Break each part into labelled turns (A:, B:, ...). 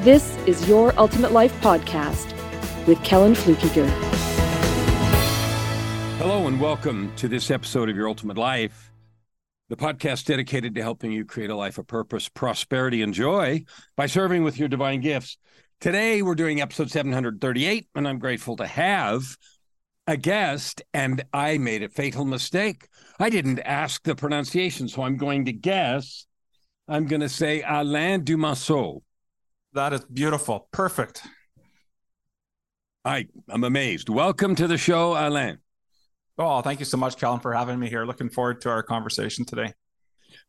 A: this is Your Ultimate Life Podcast with Kellen Flukiger.
B: Hello, and welcome to this episode of Your Ultimate Life, the podcast dedicated to helping you create a life of purpose, prosperity, and joy by serving with your divine gifts. Today, we're doing episode 738, and I'm grateful to have a guest, and I made a fatal mistake. I didn't ask the pronunciation, so I'm going to guess. I'm going to say Alain Dumasseau.
C: That is beautiful. Perfect.
B: I, I'm amazed. Welcome to the show, Alain.
C: Oh, thank you so much, Kellen, for having me here. Looking forward to our conversation today.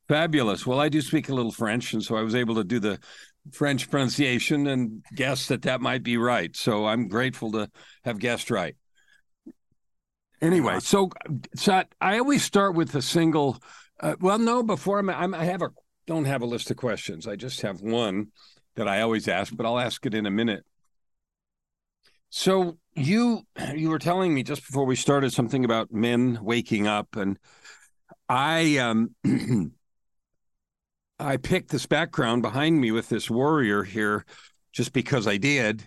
B: Fabulous. Well, I do speak a little French, and so I was able to do the French pronunciation and guess that that might be right. So I'm grateful to have guessed right. Anyway, so, so I always start with a single. Uh, well, no, before I'm, I'm, I have a don't have a list of questions. I just have one that I always ask, but I'll ask it in a minute. So you you were telling me just before we started something about men waking up, and I um I picked this background behind me with this warrior here just because I did.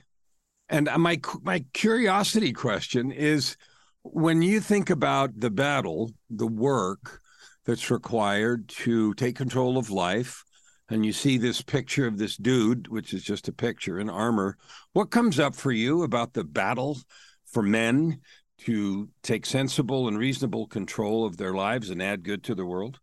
B: And my my curiosity question is when you think about the battle, the work that's required to take control of life, and you see this picture of this dude, which is just a picture in armor, what comes up for you about the battle for men to take sensible and reasonable control of their lives and add good to the world?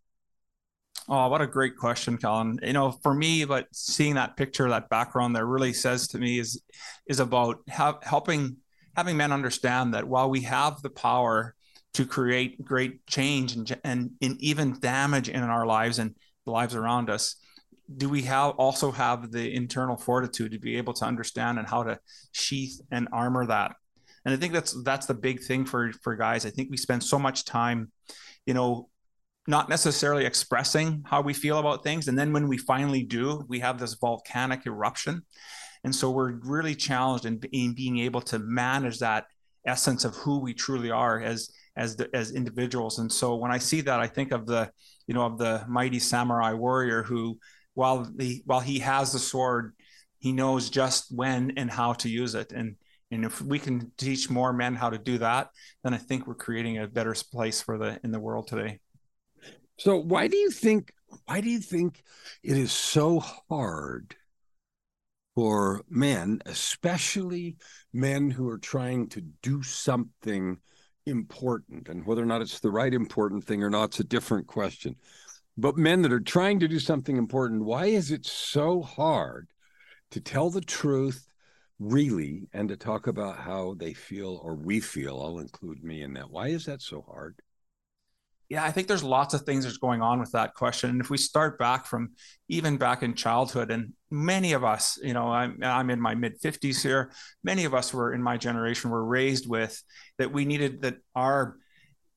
C: Oh, what a great question, Colin. You know, for me, but seeing that picture, that background there really says to me is is about have, helping having men understand that while we have the power to create great change and, and, and even damage in our lives and the lives around us, do we have also have the internal fortitude to be able to understand and how to sheath and armor that? And I think that's that's the big thing for for guys. I think we spend so much time, you know, not necessarily expressing how we feel about things. And then when we finally do, we have this volcanic eruption. And so we're really challenged in, in being able to manage that essence of who we truly are as as the, as individuals. And so when I see that, I think of the you know of the mighty samurai warrior who, while the while he has the sword, he knows just when and how to use it. And and if we can teach more men how to do that, then I think we're creating a better place for the in the world today.
B: So why do you think why do you think it is so hard for men, especially men who are trying to do something important and whether or not it's the right important thing or not it's a different question. But men that are trying to do something important, why is it so hard to tell the truth really and to talk about how they feel or we feel? I'll include me in that. Why is that so hard?
C: yeah, I think there's lots of things that's going on with that question. And if we start back from even back in childhood, and many of us, you know, I'm, I'm in my mid 50s here, many of us were in my generation were raised with that we needed that our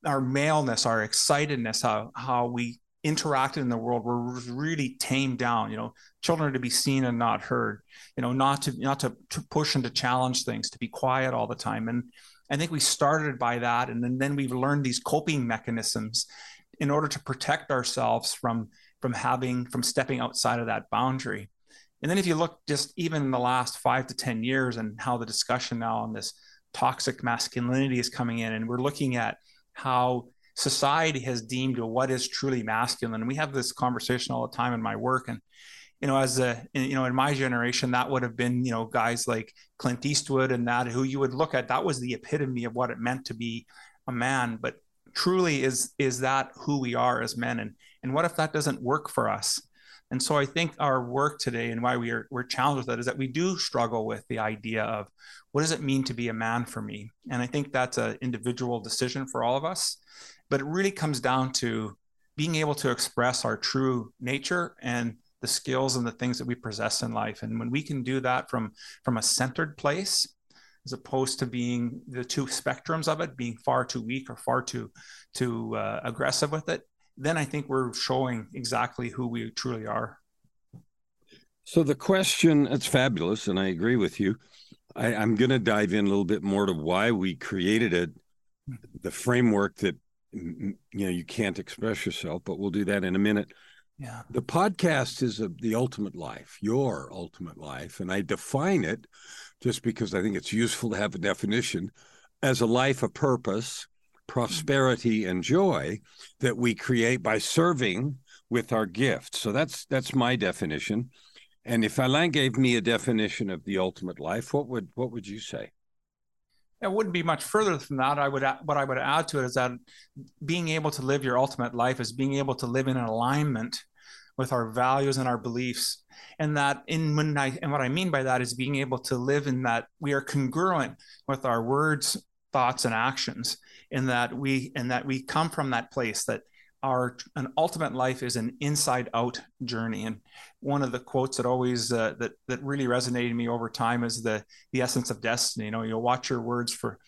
C: our maleness, our excitedness, how how we interacted in the world were really tamed down you know children are to be seen and not heard you know not to not to, to push and to challenge things to be quiet all the time and I think we started by that, and then, then we've learned these coping mechanisms in order to protect ourselves from from having from stepping outside of that boundary. And then if you look just even in the last five to ten years and how the discussion now on this toxic masculinity is coming in, and we're looking at how society has deemed what is truly masculine. And we have this conversation all the time in my work, and you know, as a, you know, in my generation, that would have been, you know, guys like Clint Eastwood and that who you would look at, that was the epitome of what it meant to be a man. But truly is, is that who we are as men? And, and what if that doesn't work for us? And so I think our work today and why we are, we're challenged with that is that we do struggle with the idea of what does it mean to be a man for me? And I think that's an individual decision for all of us. But it really comes down to being able to express our true nature and the skills and the things that we possess in life and when we can do that from from a centered place as opposed to being the two spectrums of it, being far too weak or far too too uh, aggressive with it, then I think we're showing exactly who we truly are.
B: So the question, it's fabulous, and I agree with you. I, am going to dive in a little bit more to why we created it, the framework that you know you can't express yourself, but we'll do that in a minute.
C: Yeah.
B: The podcast is a, the ultimate life, your ultimate life, and I define it just because I think it's useful to have a definition as a life of purpose, prosperity, and joy that we create by serving with our gifts. So that's that's my definition. And if Alain gave me a definition of the ultimate life, what would what would you say?
C: It wouldn't be much further than that. I would what I would add to it is that being able to live your ultimate life is being able to live in alignment with our values and our beliefs, and that in when I and what I mean by that is being able to live in that we are congruent with our words, thoughts, and actions, in that we and that we come from that place that our an ultimate life is an inside out journey. And one of the quotes that always uh, that that really resonated me over time is the the essence of destiny. You know you'll watch your words for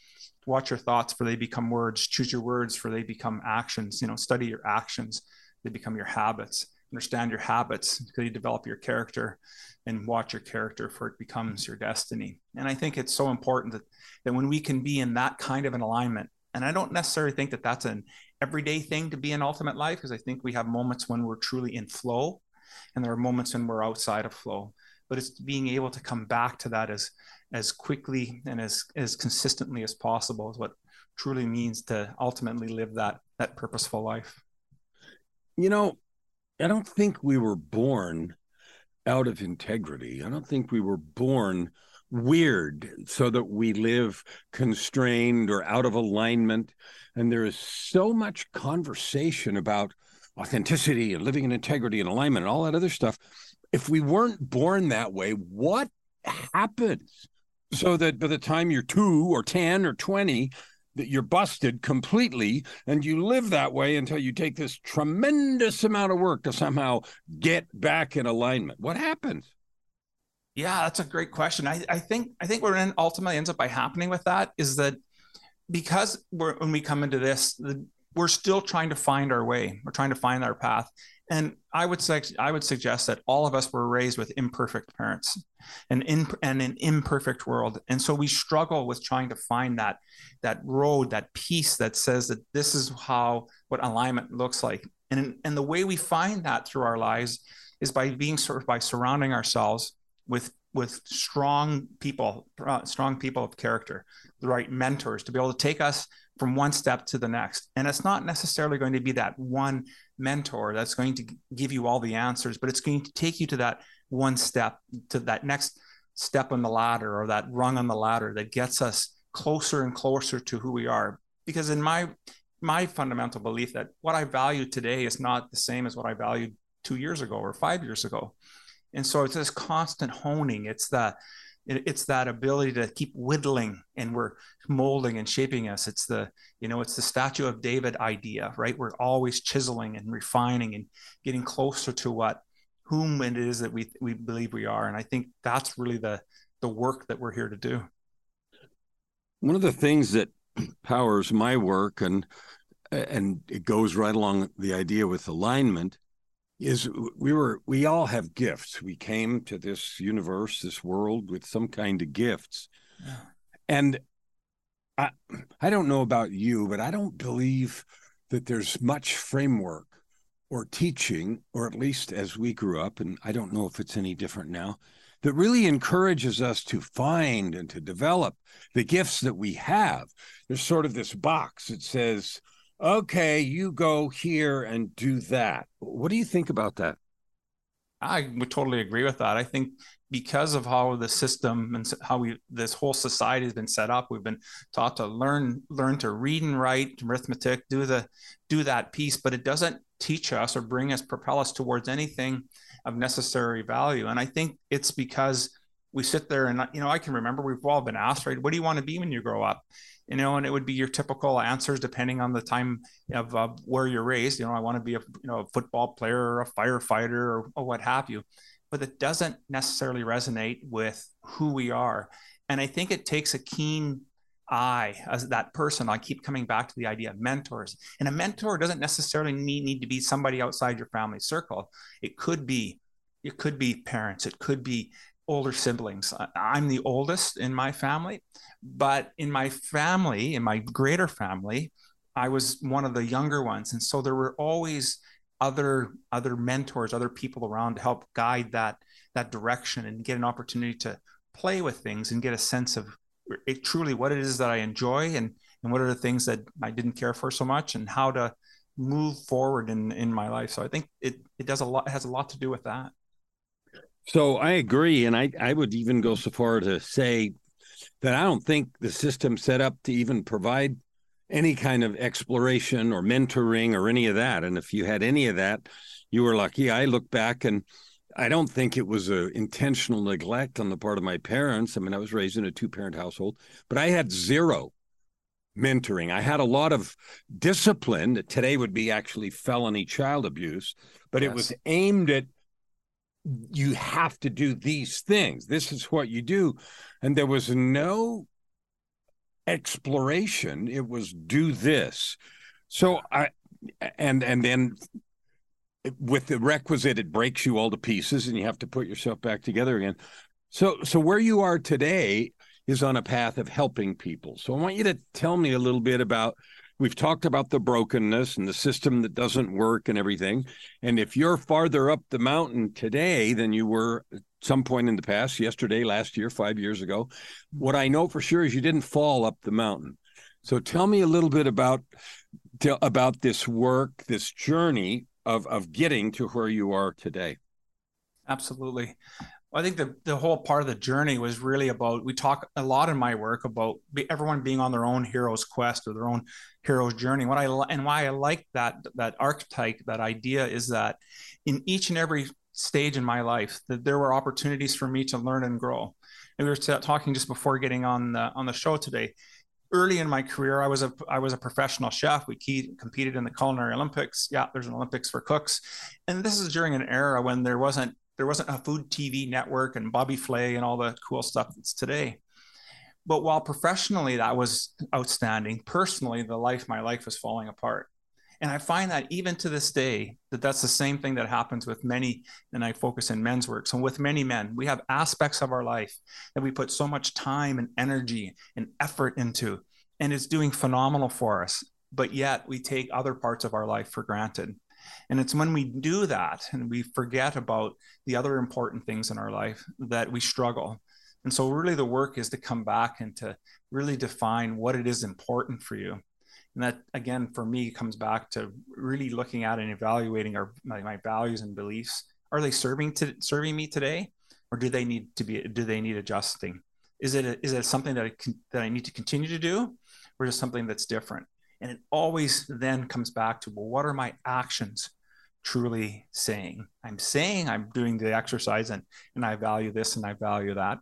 C: watch your thoughts for they become words. Choose your words for they become actions. You know study your actions. They become your habits. Understand your habits because you develop your character and watch your character for it becomes your destiny. And i think it's so important that that when we can be in that kind of an alignment and I don't necessarily think that that's an everyday thing to be in ultimate life because I think we have moments when we're truly in flow and there are moments when we're outside of flow. But it's being able to come back to that as as quickly and as as consistently as possible is what truly means to ultimately live that that purposeful life.
B: You know, I don't think we were born out of integrity. I don't think we were born weird so that we live constrained or out of alignment. And there is so much conversation about authenticity and living in integrity and alignment and all that other stuff. If we weren't born that way, what happens? So that by the time you're two or 10 or 20, that you're busted completely and you live that way until you take this tremendous amount of work to somehow get back in alignment. What happens?
C: Yeah, that's a great question. I, I think I think what ultimately ends up by happening with that is that because when we come into this, the, we're still trying to find our way. We're trying to find our path. And I would say I would suggest that all of us were raised with imperfect parents, and in and an imperfect world, and so we struggle with trying to find that that road, that piece that says that this is how what alignment looks like. And and the way we find that through our lives is by being sort of by surrounding ourselves with with strong people, uh, strong people of character, the right mentors to be able to take us from one step to the next. And it's not necessarily going to be that one mentor that's going to give you all the answers, but it's going to take you to that one step, to that next step on the ladder or that rung on the ladder that gets us closer and closer to who we are. Because in my my fundamental belief that what I value today is not the same as what I valued two years ago or five years ago. And so it's this constant honing. It's that it's that ability to keep whittling and we're molding and shaping us. It's the, you know, it's the statue of David idea, right? We're always chiseling and refining and getting closer to what whom it is that we we believe we are. And I think that's really the the work that we're here to do.
B: One of the things that powers my work and and it goes right along the idea with alignment is we were we all have gifts. We came to this universe this world with some kind of gifts. Yeah. and i i don't know about you but i don't believe that there's much framework or teaching or at least as we grew up and i don't know if it's any different now that really encourages us to find and to develop the gifts that we have. There's sort of this box that says okay, you go here and do that. What do you think about that?
C: I would totally agree with that. I think because of how the system and how we this whole society has been set up, we've been taught to learn learn to read and write arithmetic, do the do that piece, but it doesn't teach us or bring us propel us towards anything of necessary value. And I think it's because we sit there and you know I can remember we've all been asked right, what do you want to be when you grow up? You know, and it would be your typical answers depending on the time of uh, where you're raised. You know, I want to be a you know a football player or a firefighter or, or what have you, but it doesn't necessarily resonate with who we are. And I think it takes a keen eye as that person. I keep coming back to the idea of mentors. And a mentor doesn't necessarily need, need to be somebody outside your family circle. It could be, it could be parents, it could be older siblings. I'm the oldest in my family, but in my family, in my greater family, I was one of the younger ones. And so there were always other other mentors, other people around to help guide that that direction and get an opportunity to play with things and get a sense of it, truly what it is that I enjoy and and what are the things that I didn't care for so much and how to move forward in in my life. So I think it it does a lot has a lot to do with that.
B: So I agree, and I I would even go so far to say that I don't think the system set up to even provide any kind of exploration or mentoring or any of that. And if you had any of that, you were lucky. I look back and I don't think it was a intentional neglect on the part of my parents. I mean, I was raised in a two parent household, but I had zero mentoring. I had a lot of discipline that today would be actually felony child abuse, but yes. it was aimed at you have to do these things. This is what you do. And there was no exploration. It was do this. So I and and then with the requisite, it breaks you all to pieces, and you have to put yourself back together again. So, so where you are today is on a path of helping people. So, I want you to tell me a little bit about. We've talked about the brokenness and the system that doesn't work and everything. And if you're farther up the mountain today than you were at some point in the past, yesterday, last year, five years ago, what I know for sure is you didn't fall up the mountain. So tell me a little bit about about this work, this journey of of getting to where you are today
C: absolutely I think the, the whole part of the journey was really about we talk a lot in my work about everyone being on their own hero's quest or their own hero's journey. What I and why I like that that archetype, that idea is that in each and every stage in my life, that there were opportunities for me to learn and grow. And we were talking just before getting on the on the show today early in my career, I was a I was a professional chef. We key, competed in the culinary Olympics. Yeah, there's an Olympics for cooks, and this is during an era when there wasn't there wasn't a food TV network and Bobby Flay and all the cool stuff that's today. But while professionally that was outstanding, personally the life my life was falling apart. And I find that even to this day, that that's the same thing that happens with many, and I focus in men's work. So with many men, we have aspects of our life that we put so much time and energy and effort into, and it's doing phenomenal for us. But yet we take other parts of our life for granted. And it's when we do that and we forget about the other important things in our life that we struggle. And so, really, the work is to come back and to really define what it is important for you. And that again for me comes back to really looking at and evaluating our my, my values and beliefs. Are they serving to serving me today or do they need to be do they need adjusting? Is it a, is it something that I can, that I need to continue to do or is something that's different and it always then comes back to well what are my actions truly saying? I'm saying i'm doing the exercise and and i value this and i value that.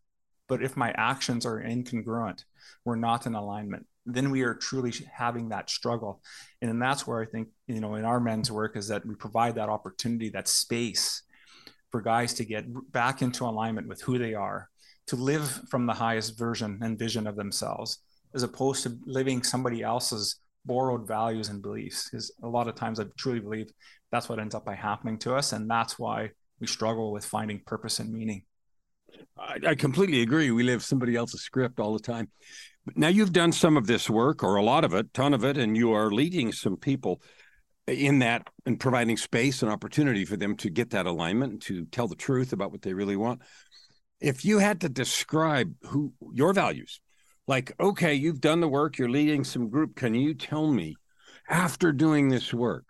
C: But if my actions are incongruent we're not in alignment then we are truly having that struggle. And that's where i think you know in our men's work is that we provide that opportunity that space for guys to get back into alignment with who they are to live from the highest version and vision of themselves as opposed to living somebody else's borrowed values and beliefs because a lot of times i truly believe that's what ends up by happening to us and that's why we struggle with finding purpose and meaning.
B: I, I completely agree. We live somebody else's script all the time. Now you've done some of this work, or a lot of it, ton of it, and you are leading some people in that and providing space and opportunity for them to get that alignment and to tell the truth about what they really want. If you had to describe who your values, like, okay, you've done the work, you're leading some group, can you tell me after doing this work,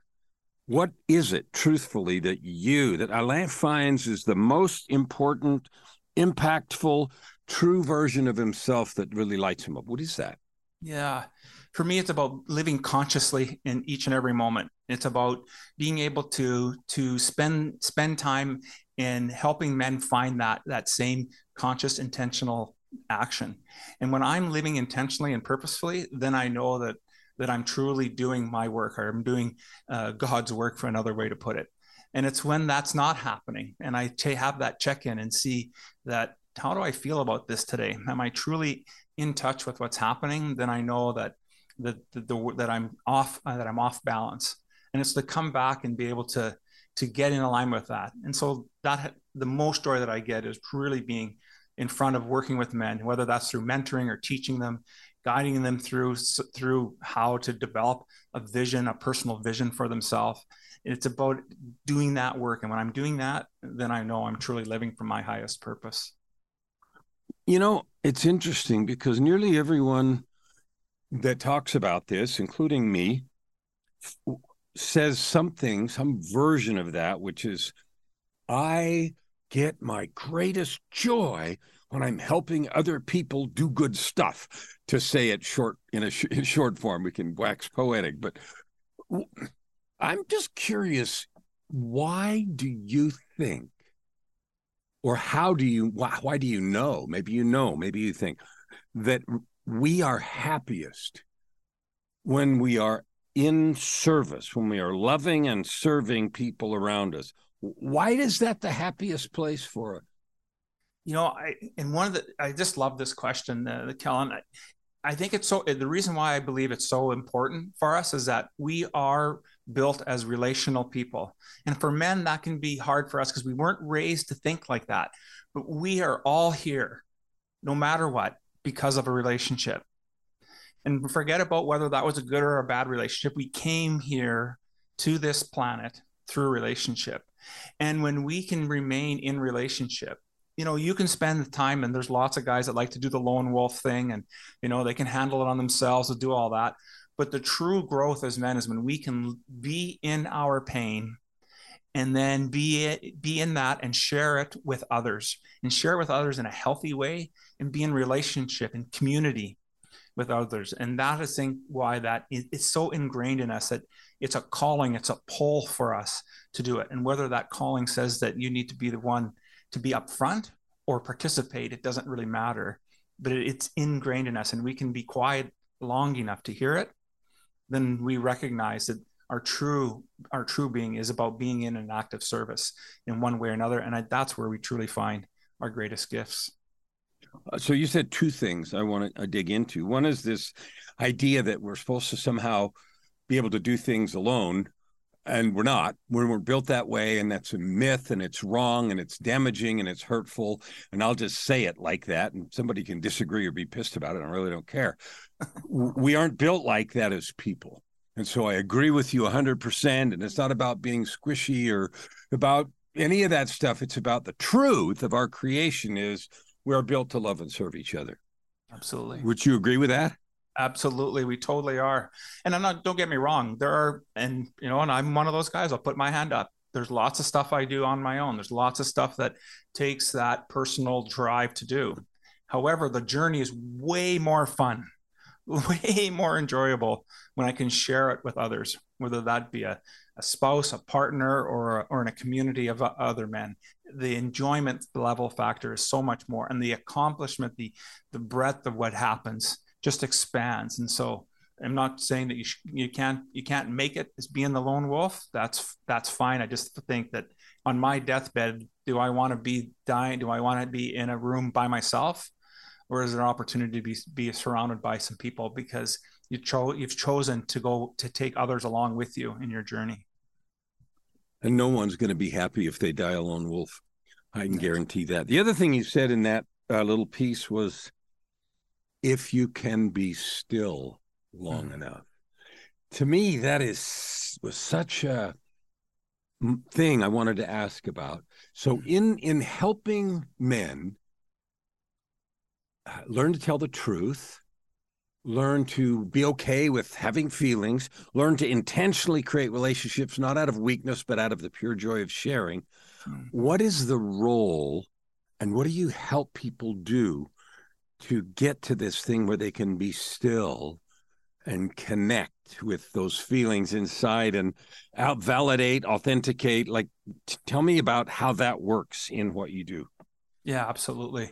B: what is it truthfully that you, that Alain finds is the most important, impactful, true version of himself that really lights him up? What is that?
C: Yeah. For me, it's about living consciously in each and every moment. It's about being able to to spend spend time in helping men find that that same conscious, intentional action. And when I'm living intentionally and purposefully, then I know that that I'm truly doing my work or I'm doing uh, God's work, for another way to put it. And it's when that's not happening, and I t- have that check in and see that how do I feel about this today? Am I truly in touch with what's happening? Then I know that that that I'm off uh, that I'm off balance, and it's to come back and be able to to get in alignment with that. And so that the most joy that I get is really being in front of working with men, whether that's through mentoring or teaching them, guiding them through through how to develop a vision, a personal vision for themselves. It's about doing that work, and when I'm doing that, then I know I'm truly living for my highest purpose.
B: You know, it's interesting because nearly everyone that talks about this, including me, says something, some version of that, which is, I get my greatest joy when I'm helping other people do good stuff. To say it short in a sh- in short form, we can wax poetic, but I'm just curious. Why do you think, or how do you? Why, why do you know? Maybe you know. Maybe you think that we are happiest when we are in service, when we are loving and serving people around us. Why is that the happiest place for us?
C: You know, I and one of the I just love this question, uh, Kellen. I, I think it's so the reason why I believe it's so important for us is that we are built as relational people. And for men, that can be hard for us because we weren't raised to think like that. But we are all here, no matter what, because of a relationship. And forget about whether that was a good or a bad relationship. We came here to this planet through relationship. And when we can remain in relationship, you know, you can spend the time, and there's lots of guys that like to do the lone wolf thing, and you know, they can handle it on themselves to do all that. But the true growth as men is when we can be in our pain and then be it, be in that and share it with others and share it with others in a healthy way and be in relationship and community with others and that is why that is it's so ingrained in us that it's a calling it's a pull for us to do it. And whether that calling says that you need to be the one to be up front or participate it doesn't really matter. But it's ingrained in us and we can be quiet long enough to hear it then we recognize that our true our true being is about being in an active service in one way or another. And I, that's where we truly find our greatest gifts.
B: Uh, so you said two things I want to dig into. One is this idea that we're supposed to somehow be able to do things alone, and we're not. We're, we're built that way, and that's a myth, and it's wrong, and it's damaging, and it's hurtful. And I'll just say it like that, and somebody can disagree or be pissed about it. I really don't care. we aren't built like that as people. And so I agree with you 100%. And it's not about being squishy or about any of that stuff. It's about the truth of our creation is we are built to love and serve each other.
C: Absolutely.
B: Would you agree with that?
C: Absolutely, we totally are. And I'm not. Don't get me wrong. There are, and you know, and I'm one of those guys. I'll put my hand up. There's lots of stuff I do on my own. There's lots of stuff that takes that personal drive to do. However, the journey is way more fun, way more enjoyable when I can share it with others, whether that be a, a spouse, a partner, or, or in a community of other men the enjoyment level factor is so much more and the accomplishment the the breadth of what happens just expands. And so i'm not saying that you sh- you can't you can't make it as being the lone wolf. That's that's fine. I just think that on my deathbed do i want to be dying? Do i want to be in a room by myself? Or is there an opportunity to be be surrounded by some people because you cho- you've chosen to go to take others along with you in your journey.
B: And no one's going to be happy if they die a lone wolf. I can guarantee that. The other thing you said in that uh, little piece was if you can be still long mm. enough. To me, that is was such a thing I wanted to ask about. So mm. in in helping men uh, learn to tell the truth, learn to be okay with having feelings, learn to intentionally create relationships, not out of weakness, but out of the pure joy of sharing. Mm. What is the role and what do you help people do to get to this thing where they can be still and connect with those feelings inside and out validate, authenticate? Like, t- tell me about how that works in what you do.
C: Yeah, absolutely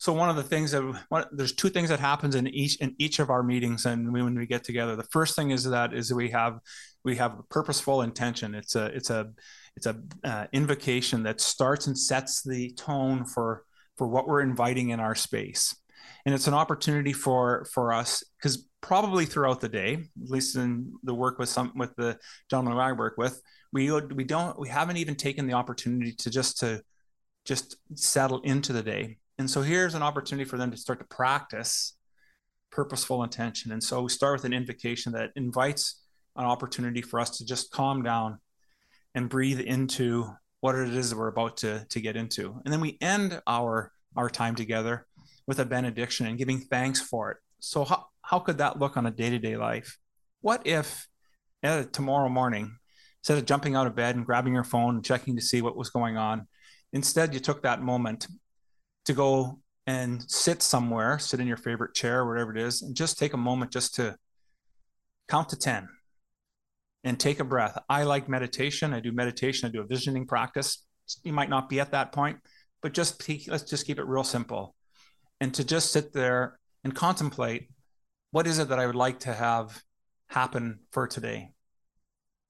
C: so one of the things that one, there's two things that happens in each in each of our meetings and we, when we get together the first thing is that is we have we have a purposeful intention it's a it's a it's a uh, invocation that starts and sets the tone for for what we're inviting in our space. And it's an opportunity for for us because probably throughout the day, at least in the work with some with the gentlemen I work with, we we don't we haven't even taken the opportunity to just to just settle into the day. And so here's an opportunity for them to start to practice purposeful intention. And so we start with an invocation that invites an opportunity for us to just calm down and breathe into what it is that we're about to, to get into. And then we end our our time together with a benediction and giving thanks for it. So how, how could that look on a day-to-day life? What if uh, tomorrow morning, instead of jumping out of bed and grabbing your phone and checking to see what was going on, instead you took that moment to go and sit somewhere, sit in your favorite chair, whatever it is, and just take a moment just to count to 10 and take a breath. I like meditation. I do meditation. I do a visioning practice. You might not be at that point, but just let's just keep it real simple. And to just sit there and contemplate what is it that I would like to have happen for today?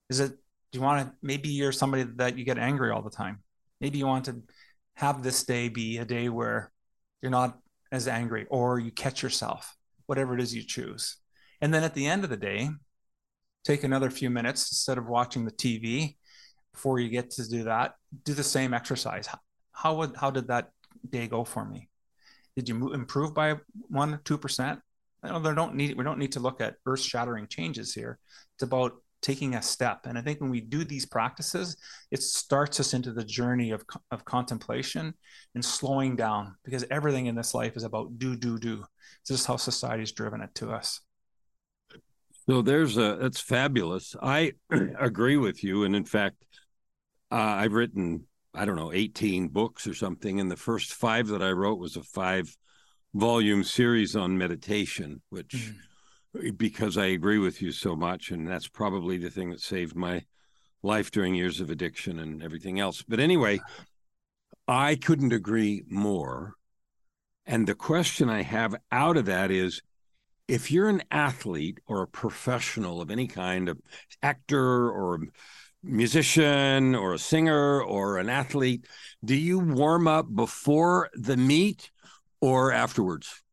C: Is it, do you want to, maybe you're somebody that you get angry all the time. Maybe you want to have this day be a day where you're not as angry or you catch yourself, whatever it is you choose. And then at the end of the day, take another few minutes instead of watching the TV before you get to do that, do the same exercise. How would how did that day go for me? Did you improve by one two percent? Don't need we don't need to look at earth shattering changes here. It's about taking a step. And I think when we do these practices, it starts us into the journey of, of contemplation and slowing down because everything in this life is about do, do, do. It's just how society's driven it to us.
B: So there's a, that's fabulous. I agree with you. And in fact, uh, I've written, I don't know, 18 books or something. And the first five that I wrote was a five volume series on meditation, which mm-hmm because I agree with you so much. And that's probably the thing that saved my life during years of addiction and everything else. But anyway, I couldn't agree more. And the question I have out of that is if you're an athlete or a professional of any kind of actor or musician or a singer or an athlete, do you warm up before the meet or afterwards?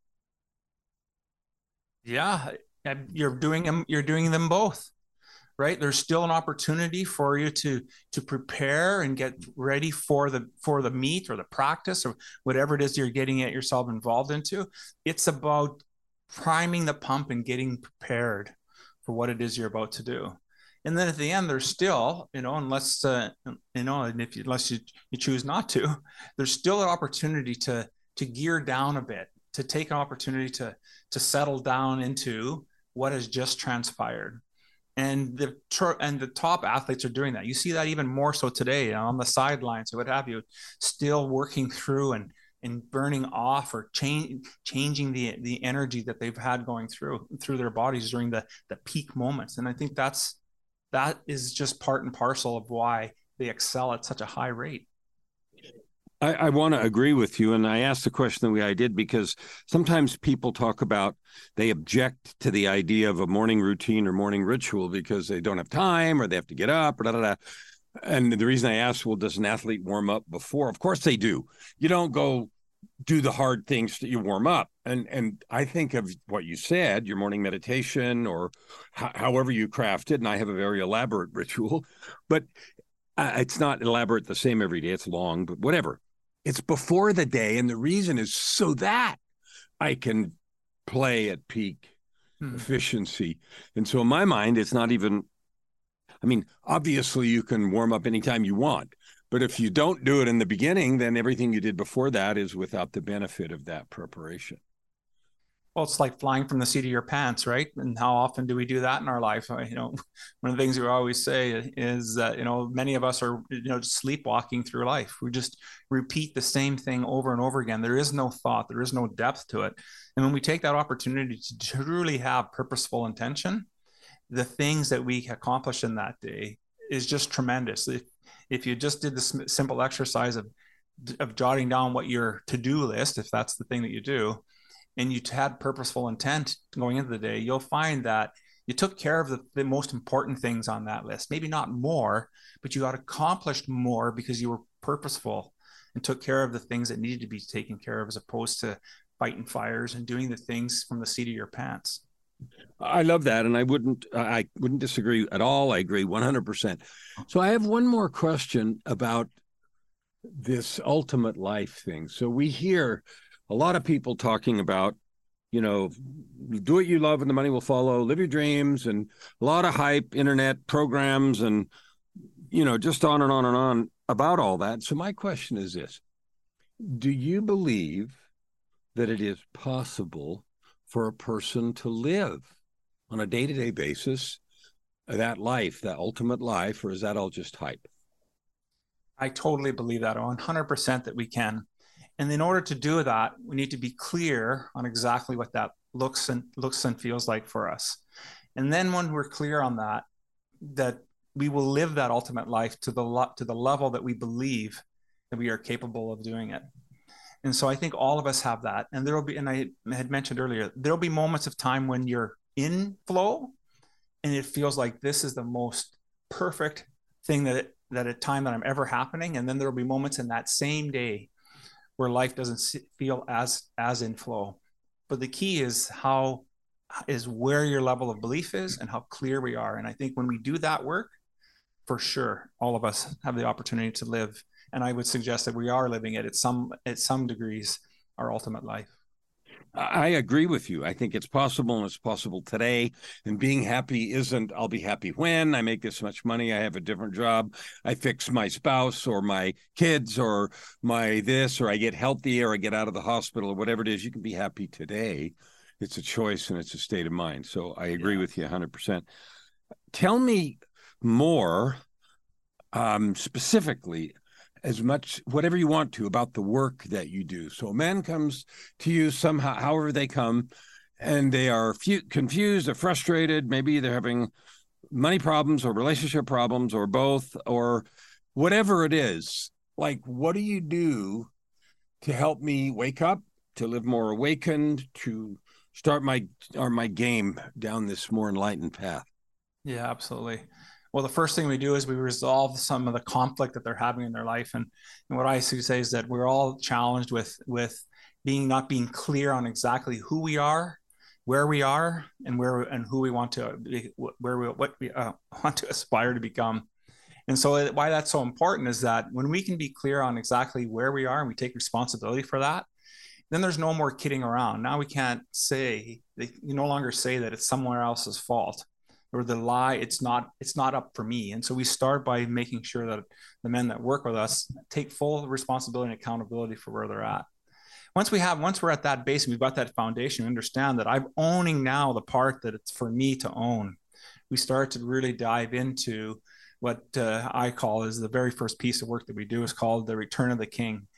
C: Yeah, you're doing them you're doing them both right? There's still an opportunity for you to to prepare and get ready for the for the meet or the practice or whatever it is you're getting at yourself involved into. It's about priming the pump and getting prepared for what it is you're about to do and then at the end there's still you know unless uh, you know and if you, unless you, you choose not to there's still an opportunity to to gear down a bit to take an opportunity to to settle down into what has just transpired. And the and the top athletes are doing that. You see that even more so today on the sidelines or what have you still working through and and burning off or change, changing the the energy that they've had going through through their bodies during the the peak moments. And i think that's that is just part and parcel of why they excel at such a high rate
B: I, I want to agree with you. And I asked the question the way I did because sometimes people talk about they object to the idea of a morning routine or morning ritual because they don't have time or they have to get up or da da da. And the reason I asked, well, does an athlete warm up before? Of course they do. You don't go do the hard things that you warm up. And and I think of what you said, your morning meditation or h- however you craft it. And I have a very elaborate ritual, but uh, it's not elaborate the same every day. It's long, but whatever. It's before the day. And the reason is so that I can play at peak hmm. efficiency. And so in my mind, it's not even, I mean, obviously you can warm up anytime you want. But if you don't do it in the beginning, then everything you did before that is without the benefit of that preparation
C: well, it's like flying from the seat of your pants, right? And how often do we do that in our life? You know, one of the things we always say is that, you know, many of us are, you know, sleepwalking through life. We just repeat the same thing over and over again. There is no thought, there is no depth to it. And when we take that opportunity to truly have purposeful intention, the things that we accomplish in that day is just tremendous. If, if you just did the simple exercise of, of jotting down what your to-do list, if that's the thing that you do, and you had purposeful intent going into the day, you'll find that you took care of the, the most important things on that list. Maybe not more, but you got accomplished more because you were purposeful and took care of the things that needed to be taken care of as opposed to fighting fires and doing the things from the seat of your pants.
B: I love that, and I wouldn't I wouldn't disagree at all. I agree one hundred percent. So I have one more question about this ultimate life thing. So we hear a lot of people talking about, you know, do what you love and the money will follow, live your dreams, and a lot of hype, internet programs, and you know, just on and on and on about all that. So my question is this: Do you believe that it is possible for a person to live on a day to day basis that life, that ultimate life, or is that all just hype?
C: I totally believe that 100% that we can. And in order to do that, we need to be clear on exactly what that looks and looks and feels like for us. And then when we're clear on that, that we will live that ultimate life to the to the level that we believe that we are capable of doing it. And so I think all of us have that. And there will be, and I had mentioned earlier, there'll be moments of time when you're in flow and it feels like this is the most perfect thing that it, that a time that I'm ever happening. And then there'll be moments in that same day where life doesn't feel as as in flow. But the key is how is where your level of belief is and how clear we are. And I think when we do that work, for sure, all of us have the opportunity to live and I would suggest that we are living it at some at some degrees our ultimate life.
B: I agree with you. I think it's possible and it's possible today. And being happy isn't, I'll be happy when I make this much money, I have a different job, I fix my spouse or my kids or my this, or I get healthy or I get out of the hospital or whatever it is. You can be happy today. It's a choice and it's a state of mind. So I agree yeah. with you 100%. Tell me more um, specifically as much whatever you want to about the work that you do. So a man comes to you somehow, however they come, and they are confused or frustrated. Maybe they're having money problems or relationship problems or both or whatever it is. Like, what do you do to help me wake up, to live more awakened, to start my or my game down this more enlightened path?
C: Yeah, absolutely well the first thing we do is we resolve some of the conflict that they're having in their life. And, and what i say is that we're all challenged with with being not being clear on exactly who we are where we are and where and who we want to be where we what we uh, want to aspire to become. And so why that's so important is that when we can be clear on exactly where we are and we take responsibility for that then there's no more kidding around. Now we can't say you no longer say that it's somewhere else's fault or the lie it's not it's not up for me. And so we start by making sure that the men that work with us take full responsibility and accountability for where they're at. Once we have once we're at that base and we've got that foundation understand that i'm owning now the part that it's for me to own. We start to really dive into what uh, i call is the very first piece of work that we do is called the return of the king.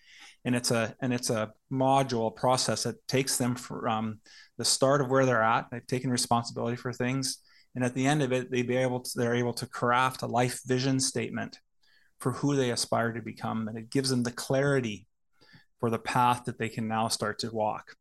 C: And it's a and it's a module process that takes them from the start of where they're at. They've taken responsibility for things and at the end of it they be able to they're able to craft a life vision statement for who they aspire to become. And it gives them the clarity for the path that they can now start to walk.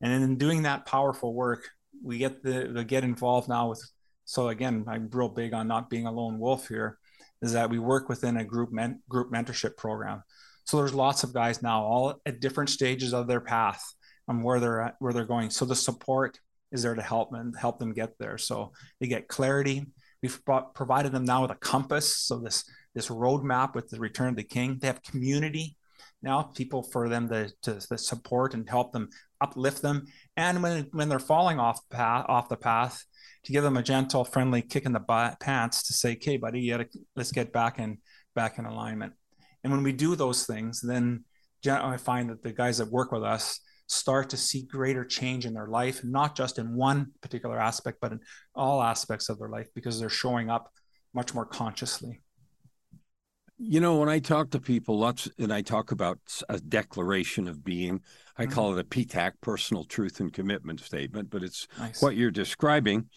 C: And in doing that powerful work we get the, the get involved now with so again i'm real big on not being a lone wolf here is that we work within a group men, group mentorship program. So there's lots of guys now all at different stages of their path and where they're at where they're going. So the support is there to help them help them get there. So they get clarity. We've provided them now with a compass. So this this roadmap with the return of the king. They have community now, people for them to, to, to support and help them uplift them. And when when they're falling off path off the path, to give them a gentle, friendly kick in the butt, pants to say, "Okay, buddy, you gotta, let's get back in back in alignment." And when we do those things, then I find that the guys that work with us start to see greater change in their life, not just in one particular aspect, but in all aspects of their life because they're showing up much more consciously.
B: You know, when I talk to people, lots, and I talk about a declaration of being, I mm-hmm. call it a PTAC, personal truth and commitment statement, but it's nice. what you're describing.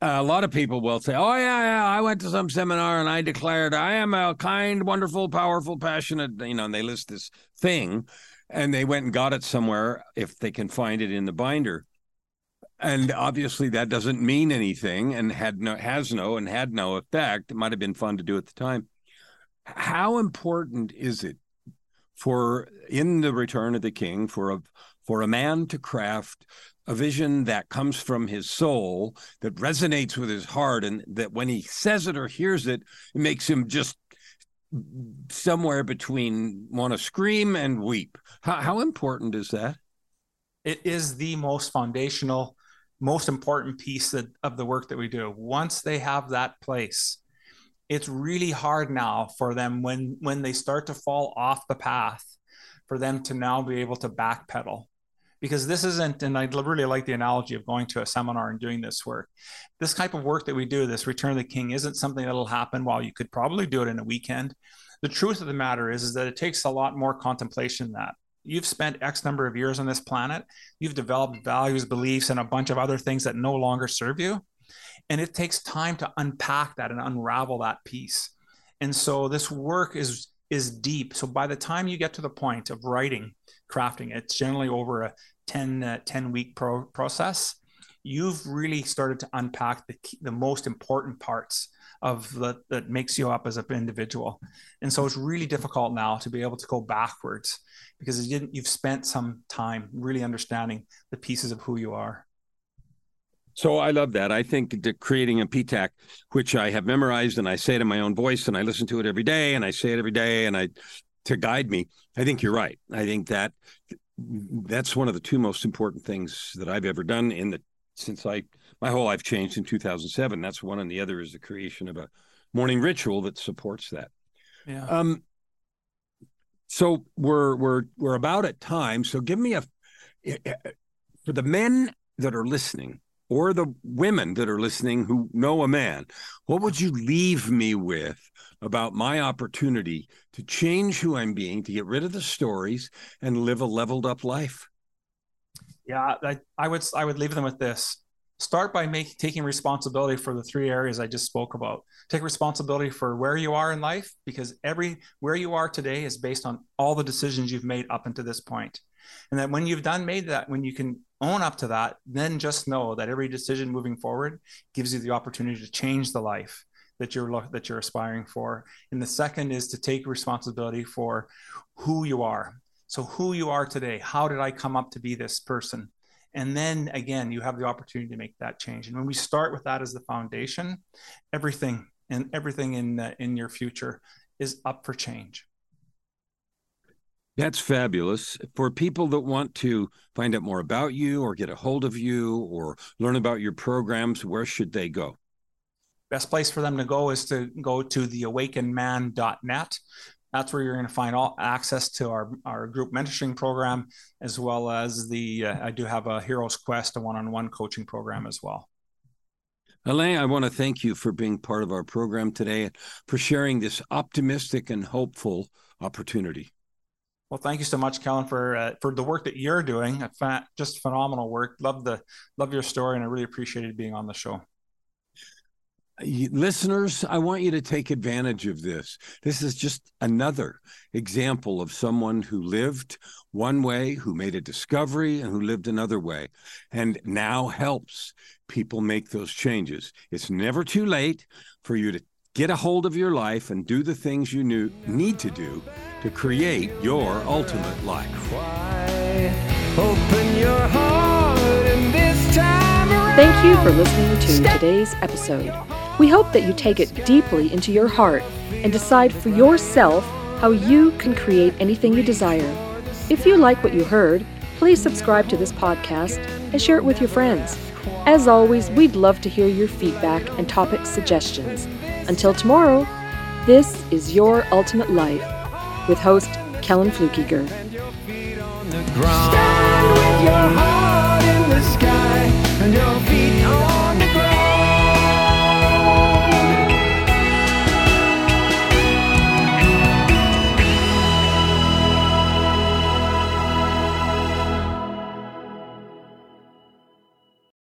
B: a lot of people will say, "Oh yeah, yeah, I went to some seminar and I declared I am a kind, wonderful, powerful, passionate," you know, and they list this thing, and they went and got it somewhere if they can find it in the binder. And obviously that doesn't mean anything and had no has no and had no effect. It might have been fun to do at the time. How important is it for in the return of the king for a for a man to craft a vision that comes from his soul that resonates with his heart and that when he says it or hears it it makes him just somewhere between want to scream and weep. How, how important is that?
C: It is the most foundational most important piece of, of the work that we do. Once they have that place it's really hard now for them when when they start to fall off the path for them to now be able to backpedal because this isn't and i really like the analogy of going to a seminar and doing this work. This type of work that we do this return of the king isn't something that'll happen while you could probably do it in a weekend. The truth of the matter is, is that it takes a lot more contemplation than that. You've spent x number of years on this planet. You've developed values beliefs and a bunch of other things that no longer serve you. And it takes time to unpack that and unravel that piece. And so this work is is deep. So by the time you get to the point of writing crafting. It's generally over a 10 uh, 10 week pro- process. You've really started to unpack the the most important parts of the, that makes you up as an individual. And so it's really difficult now to be able to go backwards because you didn't, you've spent some time really understanding the pieces of who you are.
B: So I love that. I think that creating a PTAC, which I have memorized and I say it in my own voice and I listen to it every day and I say it every day and I to guide me. I think you're right. I think that that's one of the two most important things that I've ever done in the since I my whole life changed in 2007. That's one and the other is the creation of a morning ritual that supports that.
C: Yeah.
B: Um so we're we're we're about at time. So give me a for the men that are listening or the women that are listening who know a man, what would you leave me with about my opportunity to change who I'm being, to get rid of the stories and live a leveled up life?
C: Yeah, I, I would I would leave them with this. Start by making taking responsibility for the three areas I just spoke about. Take responsibility for where you are in life because every where you are today is based on all the decisions you've made up until this point. And that when you've done made that, when you can own up to that, then just know that every decision moving forward gives you the opportunity to change the life that you're that you're aspiring for. And the second is to take responsibility for who you are. So who you are today, how did I come up to be this person? And then again, you have the opportunity to make that change. And when we start with that as the foundation, everything and everything in uh, in your future is up for change.
B: That's fabulous. For people that want to find out more about you or get a hold of you or learn about your programs, where should they go?
C: Best place for them to go is to go to theawakenedman.net. That's where you're going to find all access to our, our group mentoring program, as well as the, uh, I do have a Hero's Quest, a one on one coaching program as well.
B: Alain, I want to thank you for being part of our program today and for sharing this optimistic and hopeful opportunity.
C: Well, thank you so much, Kellan, for uh, for the work that you're doing. Just phenomenal work. Love the love your story, and I really appreciated being on the show.
B: Listeners, I want you to take advantage of this. This is just another example of someone who lived one way, who made a discovery, and who lived another way, and now helps people make those changes. It's never too late for you to get a hold of your life and do the things you knew, need to do to create your ultimate life.
A: Thank you for listening to today's episode. We hope that you take it deeply into your heart and decide for yourself how you can create anything you desire. If you like what you heard, please subscribe to this podcast and share it with your friends. As always, we'd love to hear your feedback and topic suggestions. Until tomorrow, this is Your Ultimate Life with host Kellan Fluckiger.